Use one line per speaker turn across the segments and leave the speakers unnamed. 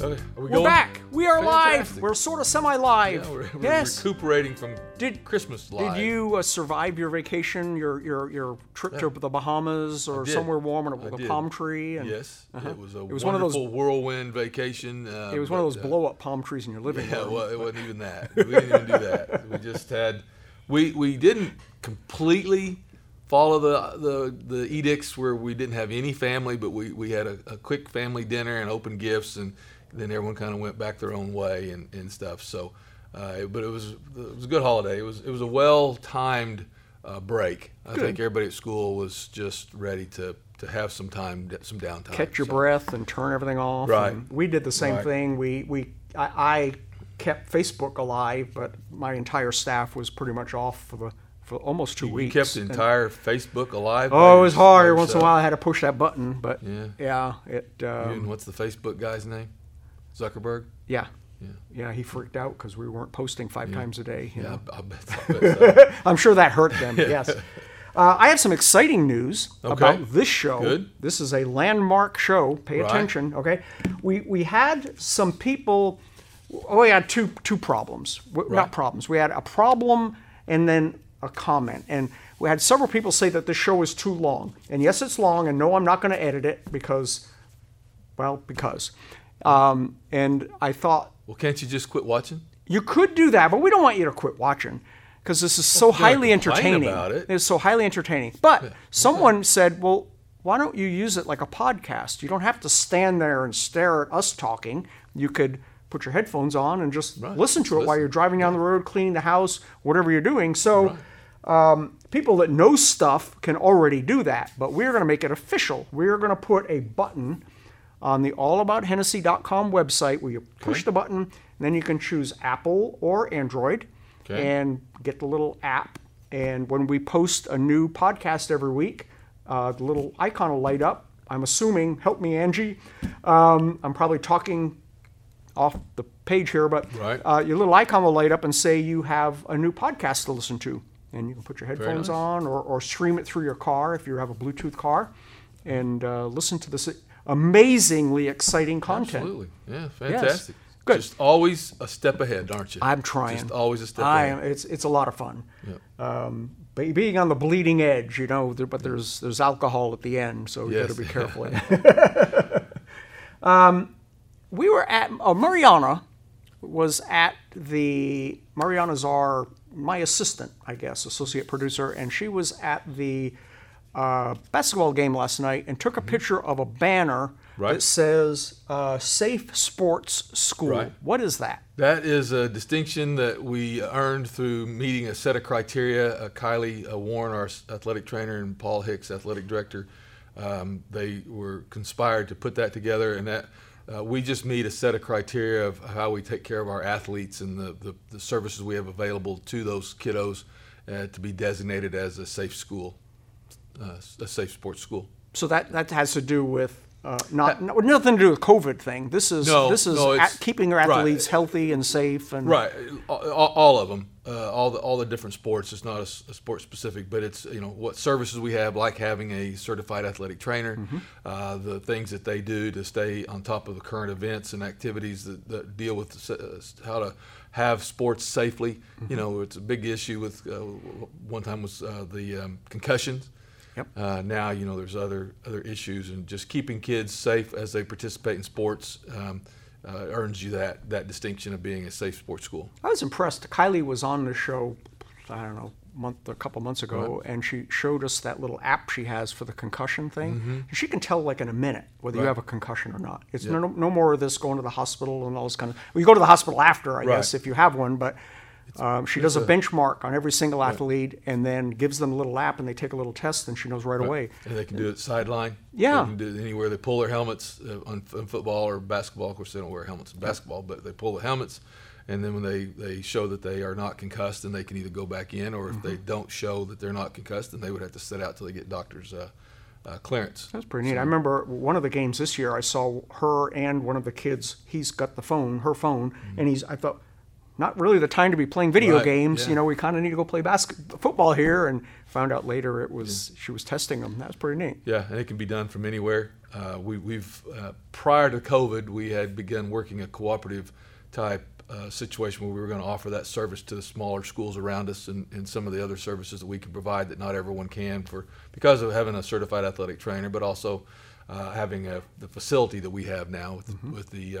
Okay, are we
We're back. We are live. We're sort of semi-live.
Yeah, we're, we're
yes.
recuperating from
Did-
Christmas live.
Did you uh, survive your vacation, your your your trip to the Bahamas or somewhere warm and with a palm tree? And
Yes, it was a
Uh-huh. It was one of those-
whirlwind vacation. Uh,
It was one of those
uh,
blow-up palm trees in your living
Yeah,
room.
Yeah, well, it wasn't even that. We didn't even do that. We just had, we we didn't completely follow the the the edicts where we didn't have any family, but we we had a, a quick family dinner and open gifts, and then everyone kind of went back their own way and, and stuff. So, uh, but it was it was a good holiday. It was it was a well timed uh, break. I think everybody at school was just ready to to have some time, some downtime.
Catch your
So-
breath and turn everything off.
Right.
and we did the same
Right.
thing. We we I, I kept Facebook alive, but my entire staff was pretty much off for the for almost two
You
weeks.
kept the
And-
entire Facebook alive.
Oh, it was hard. Every once in a while, I had to push that button, but
Yeah.
yeah, it. Um,
And what's the Facebook guy's name? Zuckerberg.
yeah,
Yeah.
yeah, he freaked out because we weren't posting five times a day. you
Yeah,
know.
I, I bet. I bet so.
I'm sure that hurt them. yes. Uh, I have some exciting news
Okay.
about this show.
Good.
This is a landmark show. Pay
Right.
attention. Okay. We we had some people. Oh, we had two two problems. W- Not problems. We had a problem and then a comment. And we had several people say that the show is too long. And yes, it's long. And no, I'm not going to edit it because, well, because. Um, and I thought
well, can't you just quit watching?
you could do that, but we don't want you to quit watching because this is so
you're
highly entertaining.
about it.
It's so highly entertaining. But someone said, well, why don't you use it like a podcast? You don't have to stand there and stare at us talking. You could put your headphones on and just
Right.
listen to it
Just
while you're driving down the road, cleaning the house, whatever you're doing. So um, people that know stuff can already do that, but we're going to make it official. We're going to put a button on the allabouthennessey.com website where you push the button, and then you can choose Apple or Android
Okay.
and get the little app. And when we post a new podcast every week, uh, the little icon will light up. I'm assuming, help me, Angie. Um, I'm probably talking off the page here, but
Right.
uh, your little icon will light up and say you have a new podcast to listen to. And you can put your headphones
nice.
on or, or stream it through your car if you have a Bluetooth car and uh, listen to this amazingly exciting content.
Absolutely. Yeah, fantastic.
Good.
Just always a step ahead, aren't you?
I'm trying.
Just always a step
I
ahead.
am, it's, it's a lot of fun.
Yep.
Um, being on the bleeding edge, you know, there, but there's there's alcohol at the end, so you got to be careful. um, we were at uh, Mariana was at the Mariana's our my assistant, I guess, associate producer, and she was at the uh, basketball game last night and took a picture of a banner
Mm-hmm. Right.
that says uh, "Safe Sports School."
Right.
What is that?
That is a distinction that we earned through meeting a set of criteria. Uh, Kylie uh, Warren, our athletic trainer, and Paul Hicks, athletic director, um, they were conspired to put that together, and that uh, we just meet a set of criteria of how we take care of our athletes and the, the, the services we have available to those kiddos uh, to be designated as a safe school, uh, a safe sports school.
So that that has to do with uh, not, no- nothing to do with COVID thing. This is
No,
this is
no,
at keeping your
right.
athletes healthy and safe and
Right, all, all of them, uh, all the all the different sports. It's not a sport specific, but it's you know what services we have, like having a certified athletic trainer, uh, the things that they do to stay on top of the current events and activities that, that deal with the, uh, how to have sports safely. You know, it's a big issue with uh, one time was uh, the um, concussions.
Yep.
Uh, now you know there's other other issues, and just keeping kids safe as they participate in sports um, uh, earns you that that distinction of being a safe sports school.
I was impressed. Kylie was on the show, I don't know, month a couple months ago, and she showed us that little app she has for the concussion thing. She can tell like in a minute whether you
Mm-hmm.
Have a concussion or not. It's no, no more of this going to the hospital and all this kind of. Well, you go to the hospital after, I
Right.
guess, if you have one, but. Um, she does a,
a-
benchmark on every single athlete and then gives them a little app and they take a little test and she knows right, away.
And they can do it sideline.
Yeah.
They can do it anywhere. They pull their helmets uh, on, on football or basketball. Of course, they don't wear helmets in basketball, but they pull the helmets. And then when they, they show that they are not concussed, then they can either go back in, or if they
Mm-hmm.
don't show that they're not concussed, then they would have to sit out till they get doctor's uh, uh, clearance.
That's pretty neat. I remember one of the games this year. I saw her and one of the kids. He's got the phone, her phone,
Mm-hmm.
and he's. I thought, not really the time to be playing video
Right,
games.
yeah.
You know, we kind of need to go play basketball, football here, and found out later it was she was testing them. That was pretty neat.
Yeah, and it can be done from anywhere. Uh, we, we've uh, prior to COVID, we had begun working a cooperative type uh, situation where we were going to offer that service to the smaller schools around us and, and some of the other services that we can provide that not everyone can for because of having a certified athletic trainer, but also uh, having a, the facility that we have now with, with the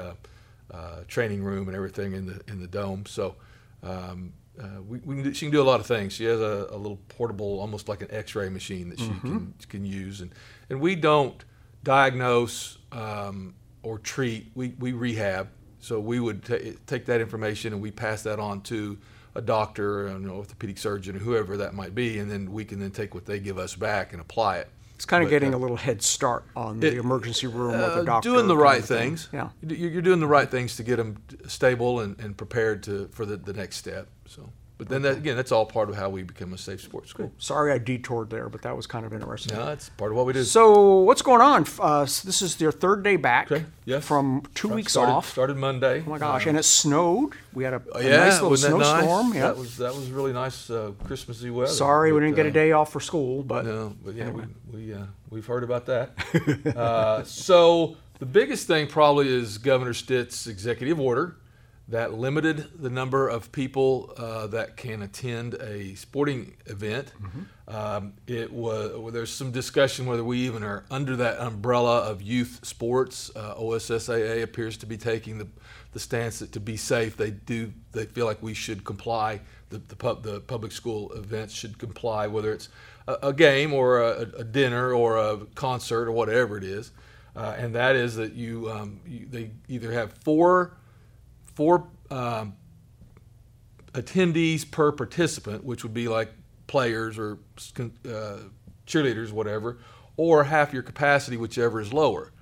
uh, training room and everything in the in the dome. So. Um, uh, we, we can do, she can do a lot of things. She has a, a little portable, almost like an X-ray machine that she can can use, and and we don't diagnose um, or treat. We we rehab. So we would ta take that information and we pass that on to a doctor, an orthopedic surgeon, or whoever that might be, and then we can then take what they give us back and apply it.
It's kind of
But,
getting
uh,
a little head start on the
it-
emergency room or
Uh,
the doctor.
doing the right
thing.
things.
Yeah.
You- you're doing the right things to get them stable and, and prepared to for the, the next step. So, but then that, again, that's all part of how we become a safe sports school.
Sorry I detoured there, but that was kind of interesting.
No, that's part of what we do.
So what's going on? Uh, this is their third day back
Okay, yes.
from two weeks
started,
off.
Started Monday.
Oh my gosh!
Uh,
and it snowed. We had a, a
yeah,
nice little snowstorm.
nice?
Yeah.
That was that was really nice uh, Christmassy weather.
Sorry we didn't get a
uh,
day off for school, but
No, but yeah, we we uh, we've heard about that. uh, so the biggest thing probably is Governor Stitt's executive order that limited the number of people uh, that can attend a sporting event. Um, it was there's some discussion whether we even are under that umbrella of youth sports. Uh, OSSAA appears to be taking the the stance that to be safe, they do they feel like we should comply. The the, pub, the public school events should comply, whether it's a, a game or a, a dinner or a concert or whatever it is. Uh, and that is that you, um, you they either have four four um, attendees per participant, which would be like players or uh, cheerleaders, whatever, or half your capacity, whichever is lower.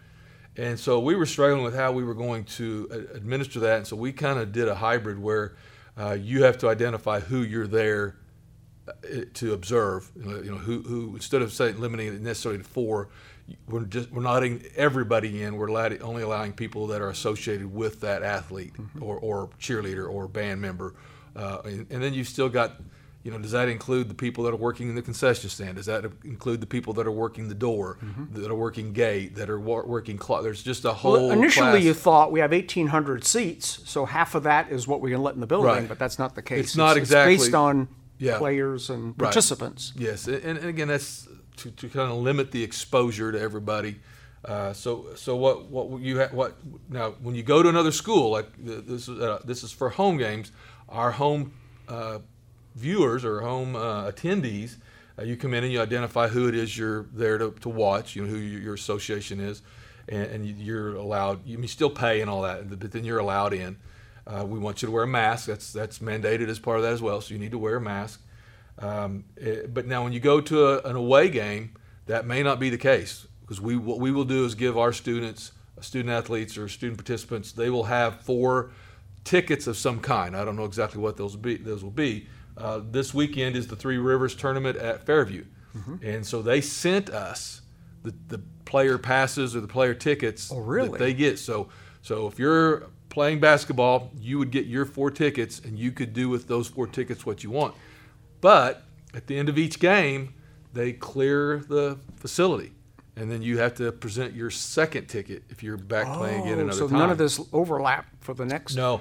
And so we were struggling with how we were going to uh, administer that. And so we kind of did a hybrid where uh, you have to identify who you're there uh, to observe. You know, who, who instead of saying limiting it necessarily to four, we're just we're not letting everybody in. We're allowed, only allowing people that are associated with that athlete or, or cheerleader or band member. Uh, and, and then you've still got, you know, does that include the people that are working in the concession stand? Does that include the people that are working the door, that are working gate, that are wor- working clock? There's just a whole.
Well, initially
class.
you thought we have 1,800 seats, so half of that is what we can let in the building,
Right.
but that's not the case.
It's not exactly-
based on
Yeah.
players and
Right.
participants.
Yes, and, and again, that's to, to kind of limit the exposure to everybody. Uh, so, so what what you ha- what now when you go to another school like this is uh, this is for home games, our home uh, viewers or home uh, attendees, uh, you come in and you identify who it is you're there to, to watch, you know who your, association is, and, and you- you're allowed. You may still pay and all that, but then you're allowed in. Uh, we want you to wear a mask. That's that's mandated as part of that as well. So you need to wear a mask. Um, eh, but now, when you go to a, an away game, that may not be the case because we what we will do is give our students, student athletes or student participants, they will have four tickets of some kind. I don't know exactly what those be. Those will be. Uh, this weekend is the Three Rivers tournament at Fairview, and so they sent us the, the player passes or the player tickets
Oh, really?
that they get. So so if you're playing basketball, you would get your four tickets, and you could do with those four tickets what you want. But at the end of each game, they clear the facility, and then you have to present your second ticket if you're back playing again
Oh,
another
so
time.
none of this overlap for the next.
No.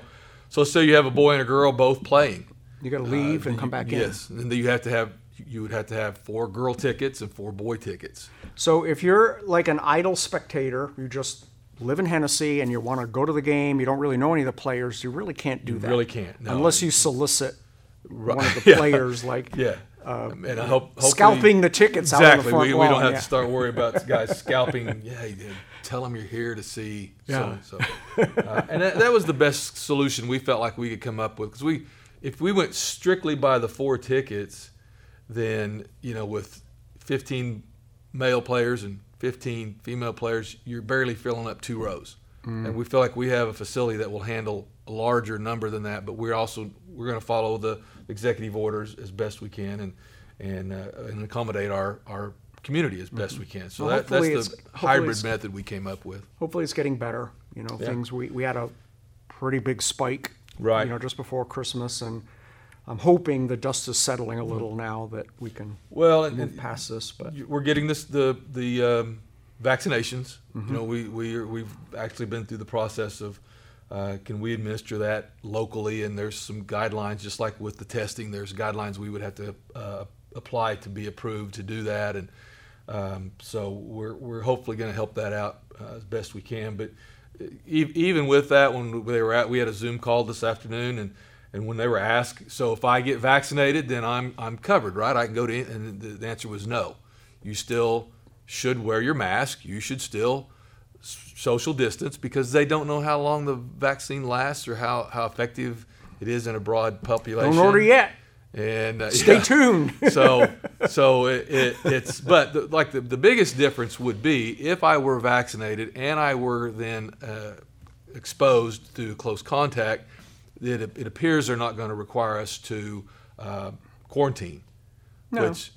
So say you have a boy and a girl both playing.
You got to leave
Uh,
and come
you-
back in.
Yes, and then you have to have you would have to have four girl tickets and four boy tickets.
So if you're like an idle spectator, you just live in Hennessey and you want to go to the game, you don't really know any of the players, you really can't do that.
really can't, no.
Unless you solicit one of the
Yeah.
players, like
Yeah. and I hope
Uh, scalping the tickets
exactly.
the
we, we don't have
yeah.
to start worrying about guys scalping. Yeah. Tell them you're here to see.
Yeah.
So, so. Uh, and that, that was the best solution we felt like we could come up with because we, if we went strictly by the four tickets, then you know with 15 male players and 15 female players, you're barely filling up two rows.
Mm.
And we feel like we have a facility that will handle larger number than that, but we're also we're going to follow the executive orders as best we can and and uh, and accommodate our our community as best we can. So
Well,
that, that's the hybrid method we came up with.
Hopefully it's getting better. You know,
Yeah.
things we, we had a pretty big spike
Right.
You know, just before Christmas, and I'm hoping the dust is settling a little now that we can
Well, and,
move
and
past this. But
we're getting this the the um, vaccinations. You know, we we are, we've actually been through the process of uh, can we administer that locally, and there's some guidelines, just like with the testing. There's guidelines we would have to uh, apply to be approved to do that, and um, so we're we're hopefully going to help that out uh, as best we can. But e- even with that, when they were at, we had a Zoom call this afternoon, and and when they were asked, so if I get vaccinated, then I'm I'm covered, right? I can go to, and the- answer was no. You still should wear your mask. You should still social distance because they don't know how long the vaccine lasts or how, how effective it is in a broad population.
don't order yet.
And uh,
Stay
yeah.
tuned.
so so it, it, it's but the, like the, the biggest difference would be if I were vaccinated and I were then uh, exposed through close contact, it, it appears they're not going to require us to uh, quarantine.
No.
Which,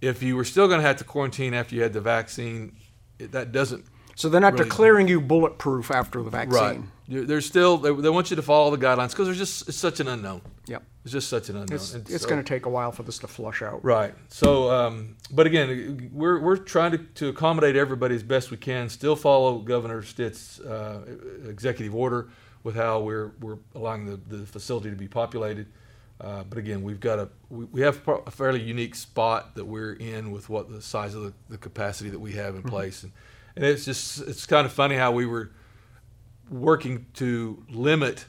if you were still going to have to quarantine after you had the vaccine, it, that doesn't
So they're not
Really-
declaring you bulletproof after the vaccine.
right. There's still they, they want you to follow the guidelines because there's just it's such an unknown.
Yep.
It's just such an unknown.
It's,
And
it's
so-
going to take a while for this to flush out.
Right. So, um, but again, we're, we're trying to, to accommodate everybody as best we can. Still follow Governor Stitt's uh, executive order with how we're we're allowing the, the facility to be populated. Uh, but again, we've got a we, we have a fairly unique spot that we're in with what the size of the, the capacity that we have in place, and, and it's just it's kind of funny how we were working to limit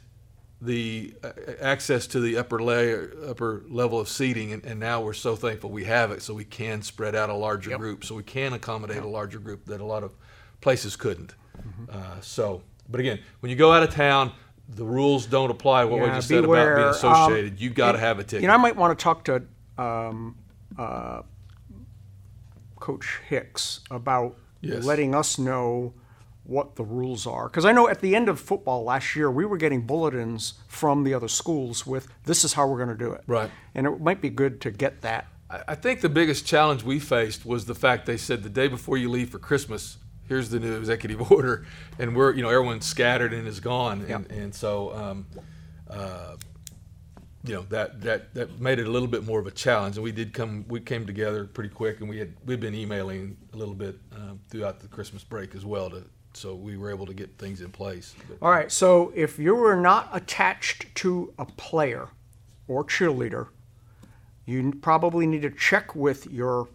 the uh, access to the upper layer, upper level of seating, and, and now we're so thankful we have it, so we can spread out a larger
Yep.
group, so we can accommodate a larger group that a lot of places couldn't.
Mm-hmm.
Uh, so, but again, when you go out of town, the rules don't apply. What we
Yeah,
just said about
beware.
being
Um,
associated, you got to have a ticket.
You know, I might want to talk to um, uh, Coach Hicks about
Yes.
letting us know what the rules are. Because I know at the end of football last year, we were getting bulletins from the other schools with this is how we're going to do it.
Right.
And it might be good to get that.
I think the biggest challenge we faced was the fact they said the day before you leave for Christmas, here's the new executive order, and we're you know everyone's scattered and is gone, and,
Yep.
and so um, uh, you know that that that made it a little bit more of a challenge, and we did come we came together pretty quick, and we had we'd been emailing a little bit um, throughout the Christmas break as well, to so we were able to get things in place. But,
All right. So if you were not attached to a player or cheerleader, you probably need to check with your.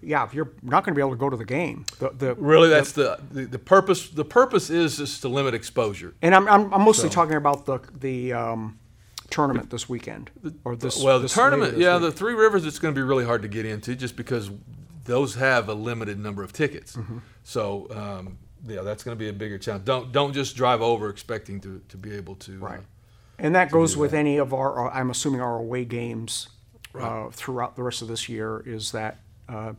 Yeah, if you're not going to be able to go to the game, the, the
really, that's the, the the purpose. The purpose is just to limit exposure.
and I'm, I'm, I'm mostly
So-
talking about the the um, tournament this weekend or this.
Well, the
this
tournament,
this
yeah, the Three Rivers, it's going to be really hard to get into just because those have a limited number of tickets.
Mm-hmm.
So, um, yeah, that's going to be a bigger challenge. Don't don't just drive over expecting to, to be able to. uh,
Right. And that goes with any of our, uh, I'm assuming our away games uh, throughout the rest of this year. Is that uh,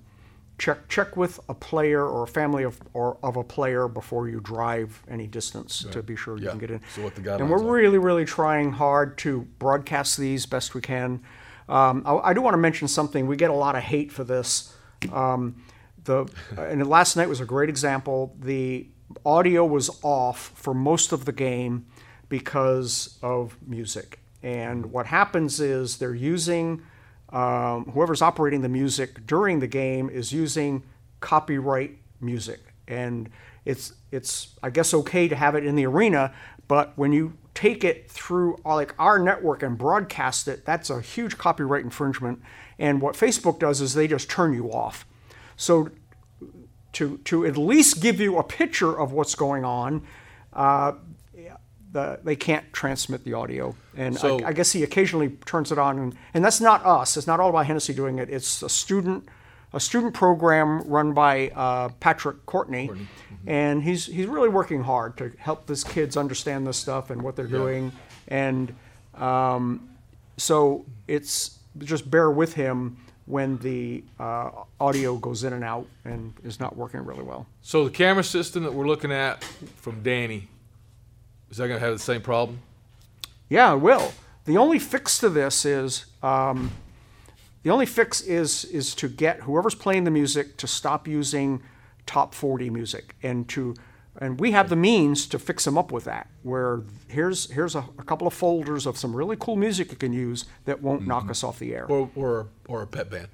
check check with a player or a family of or of a player before you drive any distance to be sure you
Yeah.
can get in.
So what the
and we're
are.
really really trying hard to broadcast these best we can. Um, I, I do want to mention something. We get a lot of hate for this. Um, the and last night was a great example. The audio was off for most of the game because of music. And what happens is they're using um, whoever's operating the music during the game is using copyright music, and it's it's I guess okay to have it in the arena, but when you take it through uh, like our network and broadcast it, that's a huge copyright infringement. And what Facebook does is they just turn you off. So to to at least give you a picture of what's going on, uh, the, they can't transmit the audio. And
So-
I, I guess he occasionally turns it on, and, and that's not us. It's not all about Hennessey doing it. It's a student a student program run by uh, Patrick Courtney, and he's he's really working hard to help these kids understand this stuff and what they're doing. And um, so it's just bear with him when the uh, audio goes in and out and is not working really well.
So the camera system that we're looking at from Danny, is that going to have the same problem?
Yeah, it will. The only fix to this is um, the only fix is is to get whoever's playing the music to stop using top 40 music and to and we have the means to fix them up with that. Where here's here's a, a couple of folders of some really cool music you can use that won't knock us off the air.
Or or or a pet band.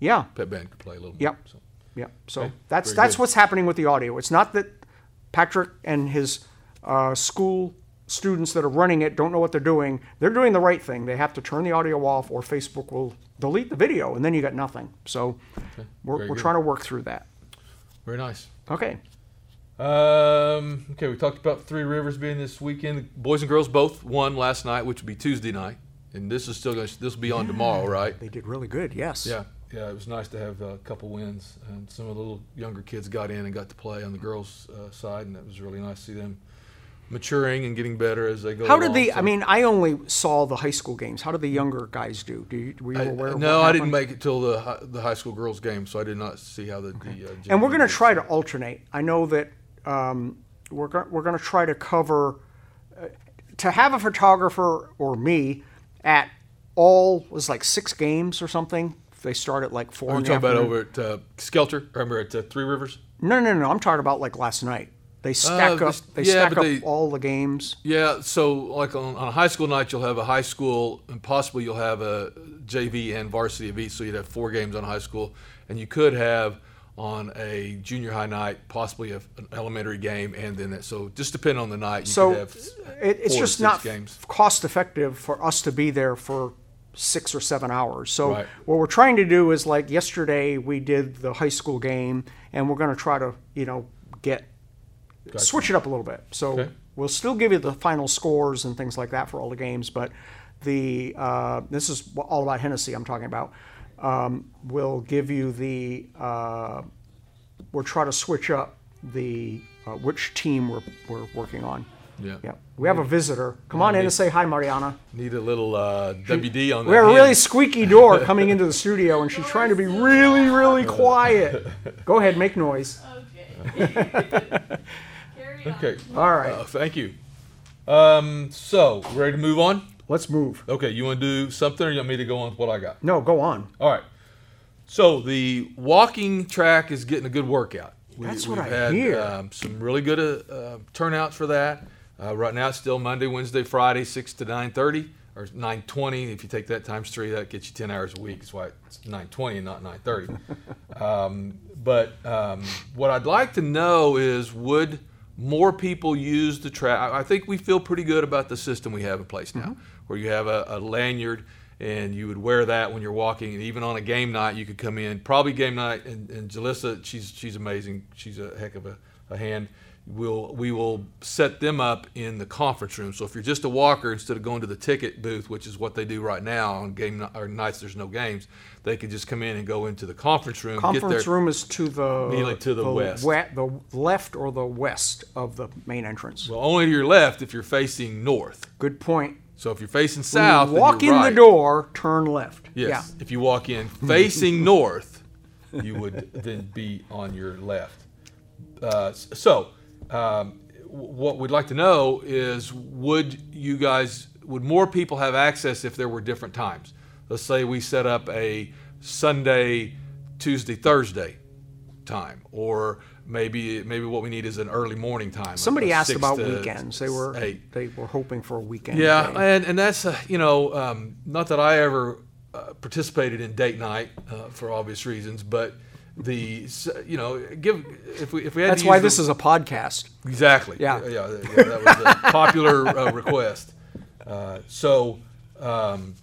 yeah,
Pet band could play a little.
Yep.
Bit, so.
Yeah. So
Okay,
that's
very
that's
good.
what's happening with the audio. It's not that Patrick and his uh, school students that are running it don't know what they're doing. They're doing the right thing. They have to turn the audio off, or Facebook will delete the video, and then you got nothing. So we're, we're trying to work through that.
Very nice.
Okay.
Um, okay, we talked about Three Rivers being this weekend. Boys and girls both won last night, which would be Tuesday night, and this is still going. to This will be on tomorrow, right?
They did really good. Yes.
Yeah, yeah. It was nice to have a couple wins, and some of the little younger kids got in and got to play on the girls' uh, side, and it was really nice to see them maturing and getting better as they go.
How did
along,
the?
so-
I mean, I only saw the high school games. How did the younger guys do? Do you, were you
I-
aware? of
no, I didn't make it till the the high school girls game, so I did not see how the. the uh,
and we're going to try to alternate. I know that um, we're go- we're going to try to cover uh, to have a photographer or me at all was like six games or something. They start at like four.
Are you talking about over at uh, Skelter? Remember at uh, Three Rivers?
No, no, no. I'm talking about like last night. They stack up. They
Uh, yeah,
stack up
they-
all the games.
Yeah, so like on, on a high school night, you'll have a high school, and possibly you'll have a JV and varsity of each. So you'd have four games on high school, and you could have on a junior high night possibly a, an elementary game, and then that. So just depending on the night, you
So
could have
it, it's just not
games.
cost effective for us to be there for six or seven hours. So
Right.
what we're trying to do is like yesterday we did the high school game, and we're going to try to you know get
Gotcha.
switch it up a little bit. So
Okay.
we'll still give you the final scores and things like that for all the games, but the uh, this is all about Hennessey I'm talking about. Um, we'll give you the uh, we'll try to switch up the uh, which team we're, we're working on.
Yeah.
Yeah, we have a visitor. Come on in and say hi, Mariana.
Need a little uh, WD on that.
We have a
hand.
really squeaky door coming into the studio, and she's trying to be really, really quiet. Go ahead, make noise.
Okay.
Okay.
All right,
Uh, thank you. Um, so ready to move on?
let's move.
Okay, you want to do something, or you want me to go on with what I got?
No, go on.
All right. So the walking track is getting a good workout. We,
That's what I
had,
hear.
Um, some really good uh, uh, turnouts for that. Uh, right now it's still Monday, Wednesday, Friday, six to nine thirty or nine twenty. If you take that times three, that gets you ten hours a week. That's why it's nine twenty and not nine thirty. um, but um, what I'd like to know is would more people use the track? I think we feel pretty good about the system we have in place now,
Mm-hmm.
where you have a, a lanyard and you would wear that when you're walking, and even on a game night, you could come in. Probably game night, and, and Jalissa, she's she's amazing. She's a heck of a, a hand. We'll we will set them up in the conference room. So if you're just a walker, instead of going to the ticket booth, which is what they do right now on game or nights there's no games, they could just come in and go into the conference room. get
Conference
their,
room is to the
Immediately to the west.
we- the left or the west of the main entrance.
Well, only to your left if you're facing north.
Good point.
So if you're facing
When
south,
you walk in
right.
the door, turn left.
Yes. If you walk in facing north, you would then be on your left. Uh, so, um, what we'd like to know is would you guys, would more people have access if there were different times? Let's say we set up a Sunday, Tuesday, Thursday time, or maybe maybe what we need is an early morning time.
Somebody
a
asked about weekends. They were
eight.
they were hoping for a weekend.
Yeah,
day.
and and that's uh, you know um, not that I ever uh, participated in date night uh, for obvious reasons, but the you know give if we if we had
That's why this
the,
is a podcast.
exactly
Yeah.
yeah, yeah, yeah that was a popular uh, request. Uh, so. Um,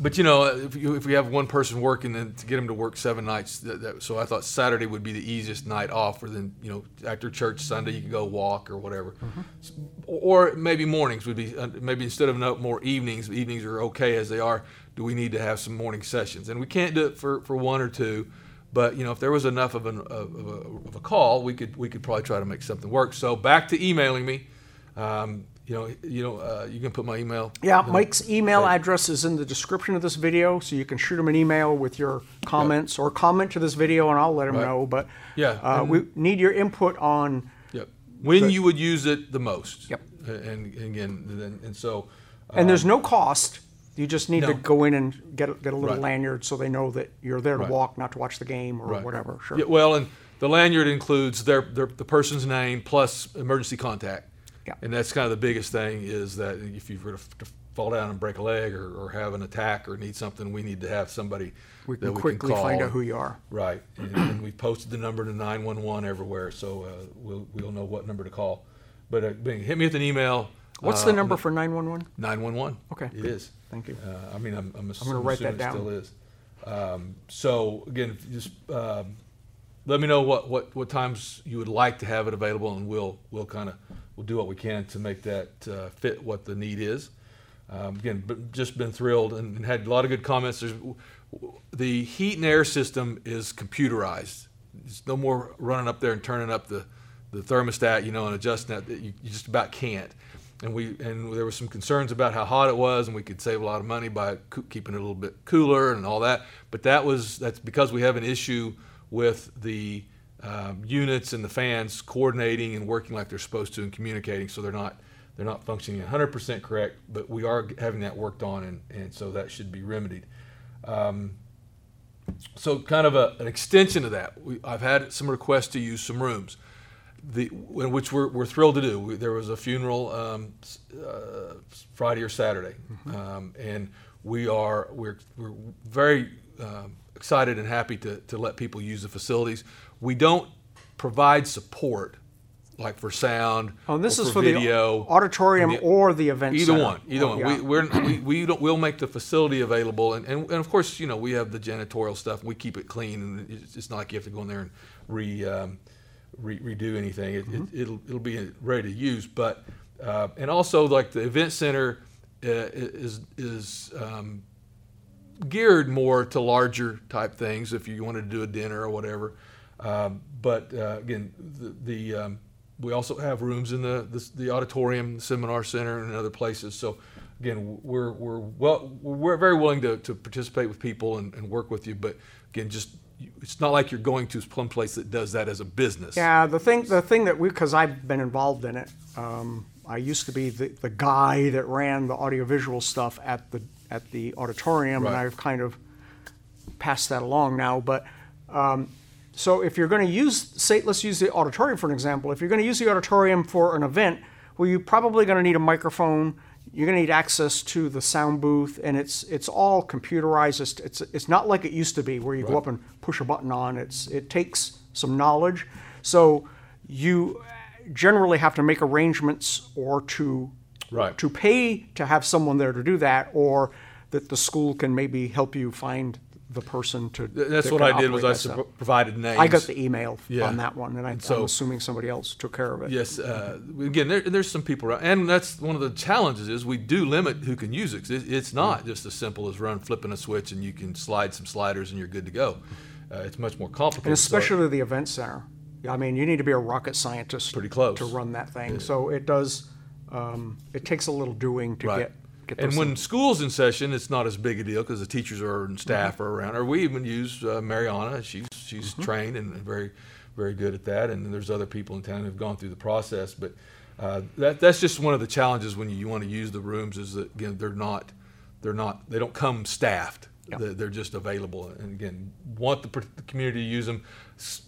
but you know, if, you, if we have one person working, then to get them to work seven nights, that, that, so I thought Saturday would be the easiest night off. Or then you know, after church Sunday, you can go walk or whatever. S- Or maybe mornings would be uh, maybe instead of no more evenings. Evenings are okay as they are. Do we need to have some morning sessions? And we can't do it for, for one or two. But you know, if there was enough of, an, of, a, of a call, we could we could probably try to make something work. So back to emailing me. Um, you know, you know, uh, you can put my email.
Yeah,
the-
Mike's email address is in the description of this video, so you can shoot him an email with your comments or comment to this video, and I'll let him
Right.
know. But
Yeah,
uh, we need your input on.
Yep. When you would use it the most.
Yep.
And, and again, then, and so.
And there's no cost You just need to
No.
go in and get a, get a little
Right.
lanyard so they know that you're there to
Right.
walk, not to watch the game or
Right.
whatever. Sure.
Yeah, well, and the lanyard includes their, their the person's name plus emergency contact.
Yeah.
And that's kind of the biggest thing is that if you were to, f- to fall down and break a leg or, or have an attack or need something, we need to have somebody
we
that
can
we
quickly
can call.
find out who you are.
Right, and, and we posted the number to nine one one everywhere, so uh, we'll we'll know what number to call. But uh, Bing, hit me with an email.
What's
uh,
the number for 911?
Nine one one.
Okay.
It is.
Thank you.
Uh, I mean, I'm, I'm, ass-
gonna write that
assuming
down.
it still is. Um, so again, just um, let me know what, what, what times you would like to have it available, and we'll we'll kind of we'll do what we can to make that uh, fit what the need is. Um, again, but just been thrilled and, and had a lot of good comments. There's, the heat and air system is computerized. There's no more running up there and turning up the, the thermostat, you know, and adjusting that. You, you just about can't. And we and there were some concerns about how hot it was, and we could save a lot of money by coo- keeping it a little bit cooler and all that. But that was that's because we have an issue with the um, units and the fans coordinating and working like they're supposed to and communicating, so they're not they're not functioning 100% correct. But we are having that worked on, and, and so that should be remedied. Um, so kind of a, an extension of that, we, I've had some requests to use some rooms, the, which we're, we're thrilled to do. There was a funeral um, uh, Friday or Saturday, um, and we are we're, we're very um, excited and happy to, to let people use the facilities. We don't provide support like for sound.
Oh, this is for,
video
the auditorium
the-
or the event
Either
center.
one, either
Oh,
one.
yeah.
We, we're, we we don't we'll make the facility available, and, and, and of course you know we have the janitorial stuff. We keep it clean, and it's, it's not like you have to go in there and re, um, re redo anything. It,
Mm-hmm.
it, it'll it'll be ready to use, but uh, and also like the event center uh, is is um, geared more to larger type things if you wanted to do a dinner or whatever. Um, but uh, again, the, the um, we also have rooms in the, the the auditorium, seminar center, and other places. So again, we're we're well we're very willing to, to participate with people and, and work with you. But again, just it's not like you're going to some place that does that as a business.
Yeah, the thing, the thing that we, because I've been involved in it. Um, I used to be the, the guy that ran the audiovisual stuff at the at the auditorium, and I've kind of passed that along now. But um, so if you're going to use, say, let's use the auditorium for an example. If you're going to use the auditorium for an event, well, you're probably going to need a microphone. You're going to need access to the sound booth, and it's it's all computerized. It's it's, it's not like it used to be, where you go up and push a button on. It's it takes some knowledge. So you uh, generally have to make arrangements or to
Right.
to pay to have someone there to do that, or that the school can maybe help you find the person to.
That's
that
what
can
I did was I
operate that stuff.
sup- provided names.
I got the email
Yeah.
on that one, and I,
so-
I'm assuming somebody else took care of it.
Yes, uh, again, there, there's some people around, and that's one of the challenges is we do limit who can use it. It- It's not just as simple as run flipping a switch and you can slide some sliders and you're good to go. Uh, it's much more complicated.
and
So-
especially the event center. Yeah, I mean, you need to be a rocket scientist
Pretty close.
to run that thing. So it does. Um, it takes a little doing to
right.
get
and when school's in session, it's not as big a deal because the teachers are and staff
Mm-hmm.
are around. Or we even use uh, Mariana. She's she's
Mm-hmm.
trained and very very good at that. And there's other people in town who've gone through the process. But uh, that that's just one of the challenges when you, you want to use the rooms is that again they're not they're not they don't come staffed.
Yeah.
They're, they're just available. And again, want the, the community to use them. S-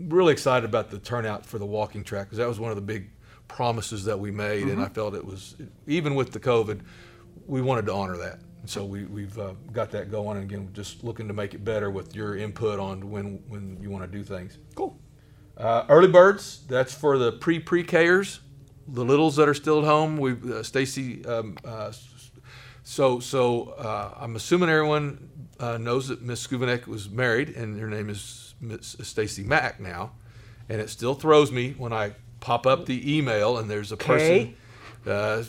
Really excited about the turnout for the walking track because that was one of the big promises that we made, and I
Mm-hmm.
felt it was even with the COVID, we wanted to honor that. So we, we've uh, got that going, and again, just looking to make it better with your input on when when you want to do things.
cool.
Uh, early birds, that's for the pre pre Kers, the littles that are still at home. We uh, Stacy. Um, uh, so so uh, I'm assuming everyone uh, knows that Miss Skuvanek was married, and her name is Miss Stacy Mack now, and it still throws me when I pop up the email and there's a person. Uh,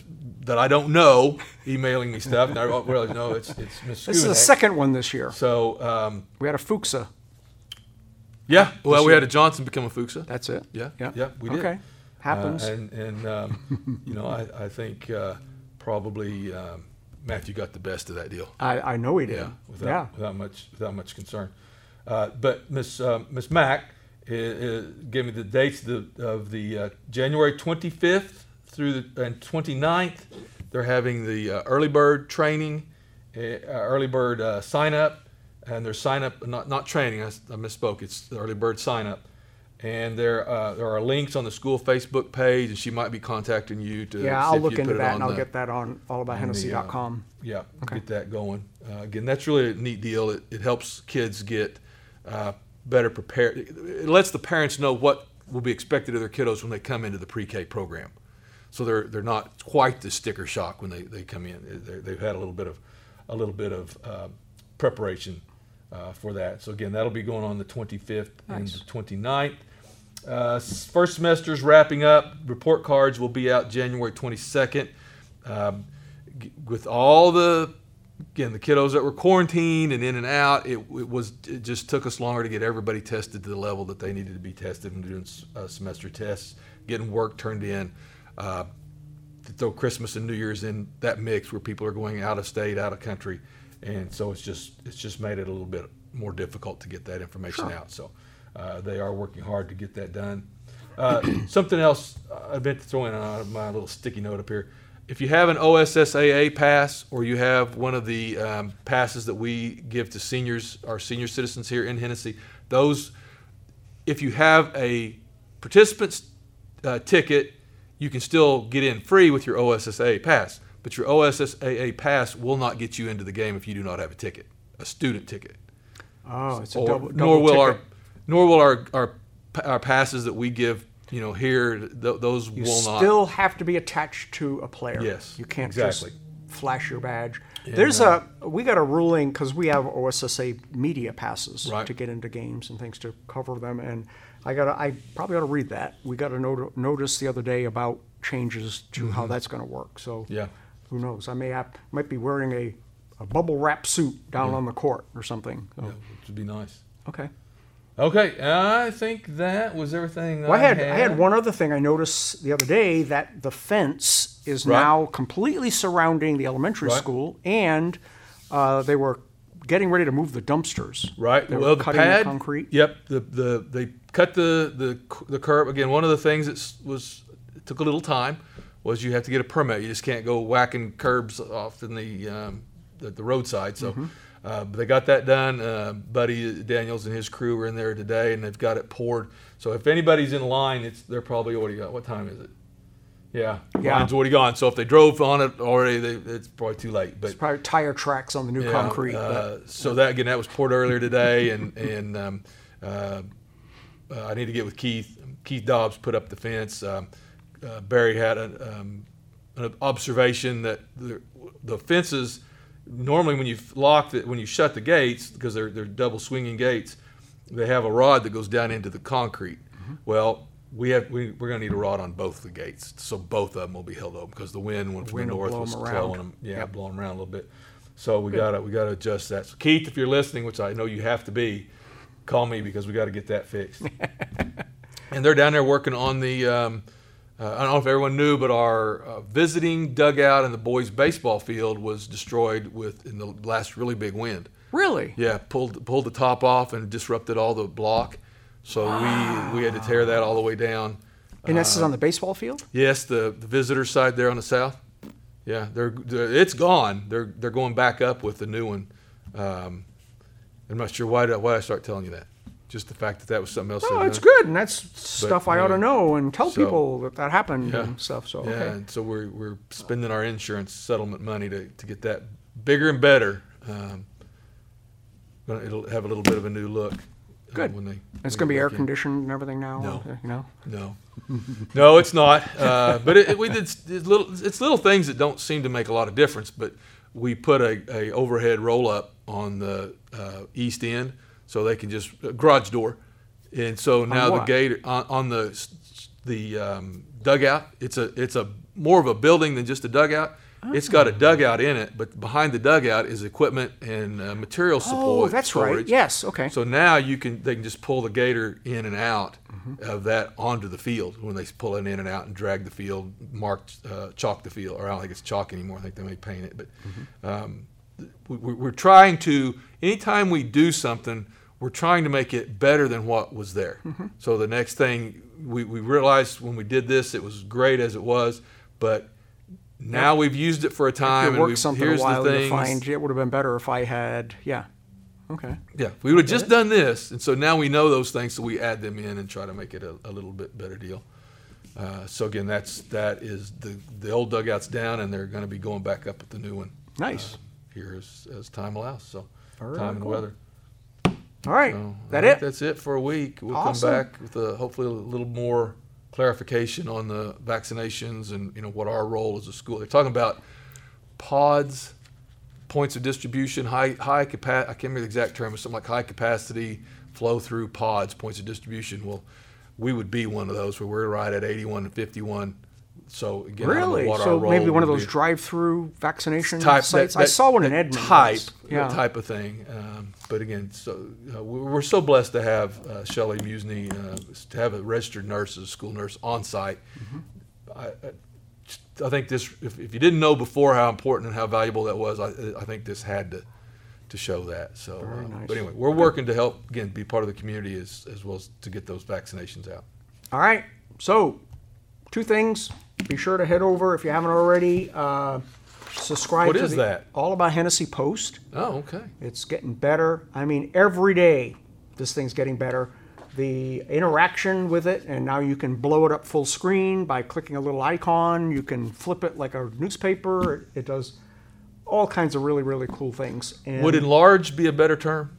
that I don't know emailing me stuff. And I really know it's it's Miss
This is the second one this year.
So um,
We had a Fuchsia.
yeah, well, we had a Johnson become a Fuchsia.
That's it.
Yeah,
Yeah.
yeah, we did.
Okay. Happens.
Uh, and and um, you know, I, I think uh, probably um, Matthew got the best of that deal.
I, I know he did.
Yeah, without,
yeah.
without much without much concern. Uh, but Miss uh, Miss Mack uh, uh, gave me the dates of the, of the uh, January 25th through the and 29th. They're having the uh, early bird training eh, uh, early bird uh, sign up, and there's sign up not not training. I misspoke. It's the early bird sign up, and there uh, there are links on the school Facebook page, and she might be contacting you to.
Yeah, I'll look into that and I'll
the-
get that on allaboutHennessey.com.
yeah,
Okay.
get that going. Uh, again, that's really a neat deal. It, it helps kids get uh, better prepared. It lets the parents know what will be expected of their kiddos when they come into the pre-K program. So they're they're not quite the sticker shock when they, they come in. They're, they've had a little bit of a little bit of uh, preparation uh, for that. So again, that'll be going on the 25th and the 29th. Uh, first semester's wrapping up. Report cards will be out January 22nd. Um, g- with all the again the kiddos that were quarantined and in and out, it, it was it just took us longer to get everybody tested to the level that they needed to be tested and doing uh, semester tests, getting work turned in. Uh, to throw Christmas and New Year's in that mix where people are going out of state, out of country, and so it's just it's just made it a little bit more difficult to get that information
Sure.
out. So uh, they are working hard to get that done. Uh, something else I meant to throw in on my little sticky note up here. If you have an OSSAA pass or you have one of the um, passes that we give to seniors, our senior citizens here in Hennessey, those if you have a participant's uh, ticket, you can still get in free with your OSSAA pass. But your OSSAA pass will not get you into the game if you do not have a ticket, a student ticket.
Oh, it's a double, double
nor will our nor will our, our our passes that we give you know here th- those
You
will not.
You still have to be attached to a player.
Yes,
You can't
exactly.
just flash your badge. There's a we got a ruling because we have OSSAA media passes
Right.
to get into games and things to cover them, and I got I probably ought to read that. We got a not- notice the other day about changes to how that's going to work. So
Mm-hmm. Yeah.
who knows? I may have might be wearing a, a bubble wrap suit down on the court or something. So,
Yeah, which would be nice.
Okay.
Okay, I think that was everything.
Well, I had I had one other thing I noticed the other day that the fence is
Right.
now completely surrounding the elementary
Right.
school, and uh, they were getting ready to move the dumpsters.
Right.
They
well,
were
the pad.
the concrete.
Yep. The the they cut the the the curb again. One of the things that was it took a little time was you have to get a permit. You just can't go whacking curbs off in the um, the, the roadside. So.
Mm-hmm.
Uh, but they got that done. Uh, Buddy Daniels and his crew were in there today, and they've got it poured. So if anybody's in line, it's they're probably already got. What time is it? Yeah,
Yeah.
line's already gone. So if they drove on it already, they, it's probably too late. But
It's probably tire tracks on the new
yeah,
concrete.
Uh, so that again, that was poured earlier today, and and um, uh, uh, I need to get with Keith. Keith Dobbs put up the fence. Um, uh, Barry had a, um, an observation that the, the fences normally when you lock it when you shut the gates because they're they're double swinging gates, they have a rod that goes down into the concrete.
Mm-hmm.
Well. We have we, we're going to need a rod on both the gates, so both of them will be held open because the wind went from
wind
the north was
'em around.
blowing them, yeah,
Yep.
blowing around a little bit. So we gotta we gotta adjust that. So Keith, if you're listening, which I know you have to be, call me because we got to get that fixed. and they're down there working on the. Um, I don't know if everyone knew, but our uh, visiting dugout in the boys' baseball field was destroyed with in the last really big wind.
really?
Yeah, pulled pulled the top off and disrupted all the block. So we we had to tear that all the way down.
And this is on the baseball field.
Yes, the, the visitor side there on the south. Yeah, they're, they're it's gone. They're they're going back up with the new one. Um, I'm not sure why did I, why I start telling you that. Just the fact that that was something else.
Oh, it's good, and that's stuff I ought to know and tell
So-
people that that happened
Yeah.
and stuff. So
Yeah,
okay.
and so we're we're spending our insurance settlement money to, to get that bigger and better. Um, it'll have a little bit of a new look. uh,
Good.
when they
It's going to be air
in.
conditioned and everything now.
No.
uh, You know.
No, no, it's not. Uh, but it, it, we did it's little. It's little things that don't seem to make a lot of difference. But we put a, a overhead roll up on the uh, east end, so they can just a garage door, and so now the
what?
gate on, on the the um, dugout. It's a it's a more of a building than just a dugout. It's got
Oh.
a dugout in it, but behind the dugout is equipment and uh, material support.
Oh, that's right. Yes. Okay.
So now you can they can just pull the gator in and out
Mm-hmm.
of that onto the field when they pull it in and out and drag the field, mark uh, chalk the field, or I don't think it's chalk anymore. I think they may paint it, but
Mm-hmm.
um, we, we- we're trying to. Anytime we do something, we're trying to make it better than what was there.
Mm-hmm.
So the next thing we, we realized when we did this, it was great as it was, but now we've used it for a time,
It
and
worked something
here's
a while
the
find. It would have been better if I had. Yeah. Okay.
Yeah, we would have just done this, and so now we know those things, so we add them in and try to make it a, a little bit better deal. Uh, so again, that's that is the the old dugout's down, and they're going to be going back up with the new one.
Nice.
uh, here as, as time allows. So
Very
time and
cool.
weather.
All right.
So
that it?
That's it for a week. We'll
Awesome.
come back with a, hopefully a little more clarification on the vaccinations and you know what our role as a school. They're talking about pods, points of distribution, high high capacity. I can't remember the exact term. It's something like high capacity flow through pods, points of distribution. Well, we would be one of those where we're right at 81 and 51. So again, I don't know
Really? So maybe one of those
be
drive-through vaccination
type
sites.
that-
I saw one in
that
Edmonton.
type
Yeah.
type of thing. Um, but again, so uh, we- we're so blessed to have uh, Shelley Musney uh, to have a registered nurse as a school nurse on site.
Mm-hmm.
I, I, I think this. If, if you didn't know before how important and how valuable that was, I, I think this had to to show that. So,
Very
uh,
nice.
but anyway, we're working to help again be part of the community as as well as to get those vaccinations out.
All right. So, two things. Be sure to head over if you haven't already. Uh, subscribe
What
to
is
the
that?
All About Hennessey Post.
Oh, okay.
It's getting better. I mean, every day this thing's getting better. The interaction with it, and now you can blow it up full screen by clicking a little icon. You can flip it like a newspaper. It, it does all kinds of really, really cool things. And
Would enlarge be a better term?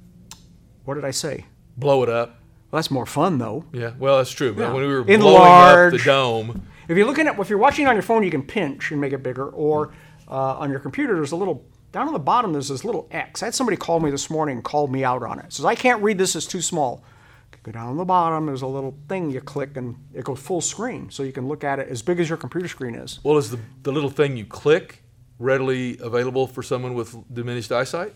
what did I say?
Blow it up.
Well, that's more fun though.
Yeah, well, that's true.
Yeah.
when we were blowing up the dome,
If you're looking at, if you're watching on your phone, you can pinch and make it bigger, or uh, on your computer, there's a little down on the bottom. There's this little X. I had somebody call me this morning and called me out on it. Says I can't read this; it's too small. Go down on the bottom. There's a little thing you click, and it goes full screen, so you can look at it as big as your computer screen is.
well, is the the little thing you click readily available for someone with diminished eyesight?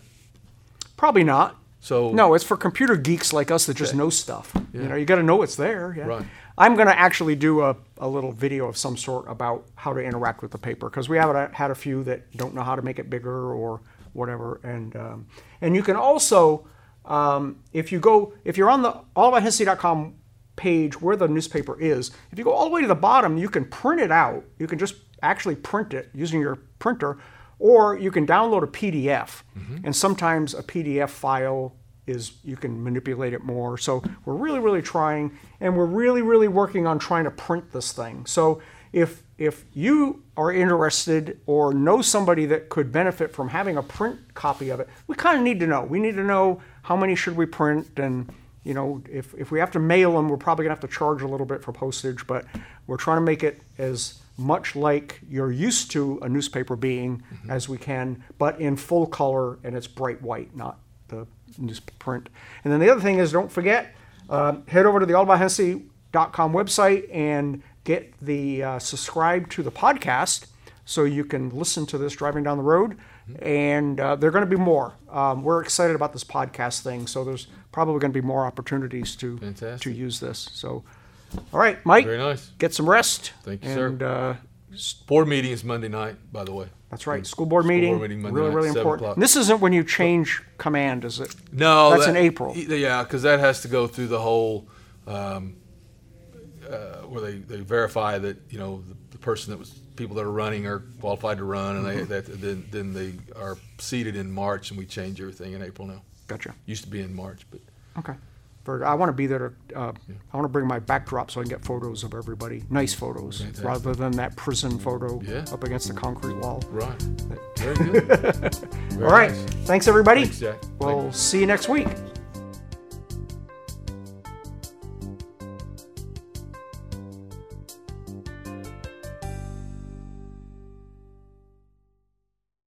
Probably not.
So
No, it's for computer geeks like us that just know stuff. You know, you got to know it's there. Yeah.
Right.
I'm going to actually do a, a little video of some sort about how to interact with the paper because we have had a few that don't know how to make it bigger or whatever. And um, and you can also, um, if you go, if you're on the allabouthennessey.com page where the newspaper is, if you go all the way to the bottom, you can print it out. You can just actually print it using your printer, or you can download a PDF. Mm-hmm. And sometimes a PDF file is you can manipulate it more. So we're really, really trying, and we're really, really working on trying to print this thing. So if if you are interested or know somebody that could benefit from having a print copy of it, we kind of need to know. We need to know how many should we print and you know, if, if we have to mail them, we're probably gonna have to charge a little bit for postage, but we're trying to make it as much like you're used to a newspaper being as we can, but in full color and it's bright white, not the newsprint. And then the other thing is, don't forget, uh, head over to the allaboutHennessey.com website and get the uh, subscribe to the podcast so you can listen to this driving down the road. And uh, there are going to be more. Um, we're excited about this podcast thing, so there's probably going to be more opportunities to
Fantastic.
to use this. So, all right, Mike,
very nice.
get some rest.
Thank you, sir.
and, uh,
Board meeting is Monday night, by the way.
that's right. School board meeting.
Board meeting Monday
really,
night,
really
7
important.
o'clock.
This isn't when you change command, is it?
No,
That's
that-
in April.
Yeah, because that has to go through the whole um, uh, where they, they verify that you know the, the person that was people that are running are qualified to run, and they
Mm-hmm.
that then then they are seated in March, and we change everything in April now.
Gotcha.
Used to be in March, but
Okay. I want to be there to. Uh, I want to bring my backdrop so I can get photos of everybody, nice photos,
Fantastic.
rather than that prison photo
Yeah.
up against the concrete wall.
right, very good. Very
All right.
nice.
Thanks, everybody.
Thanks, Jack.
We'll see you next week.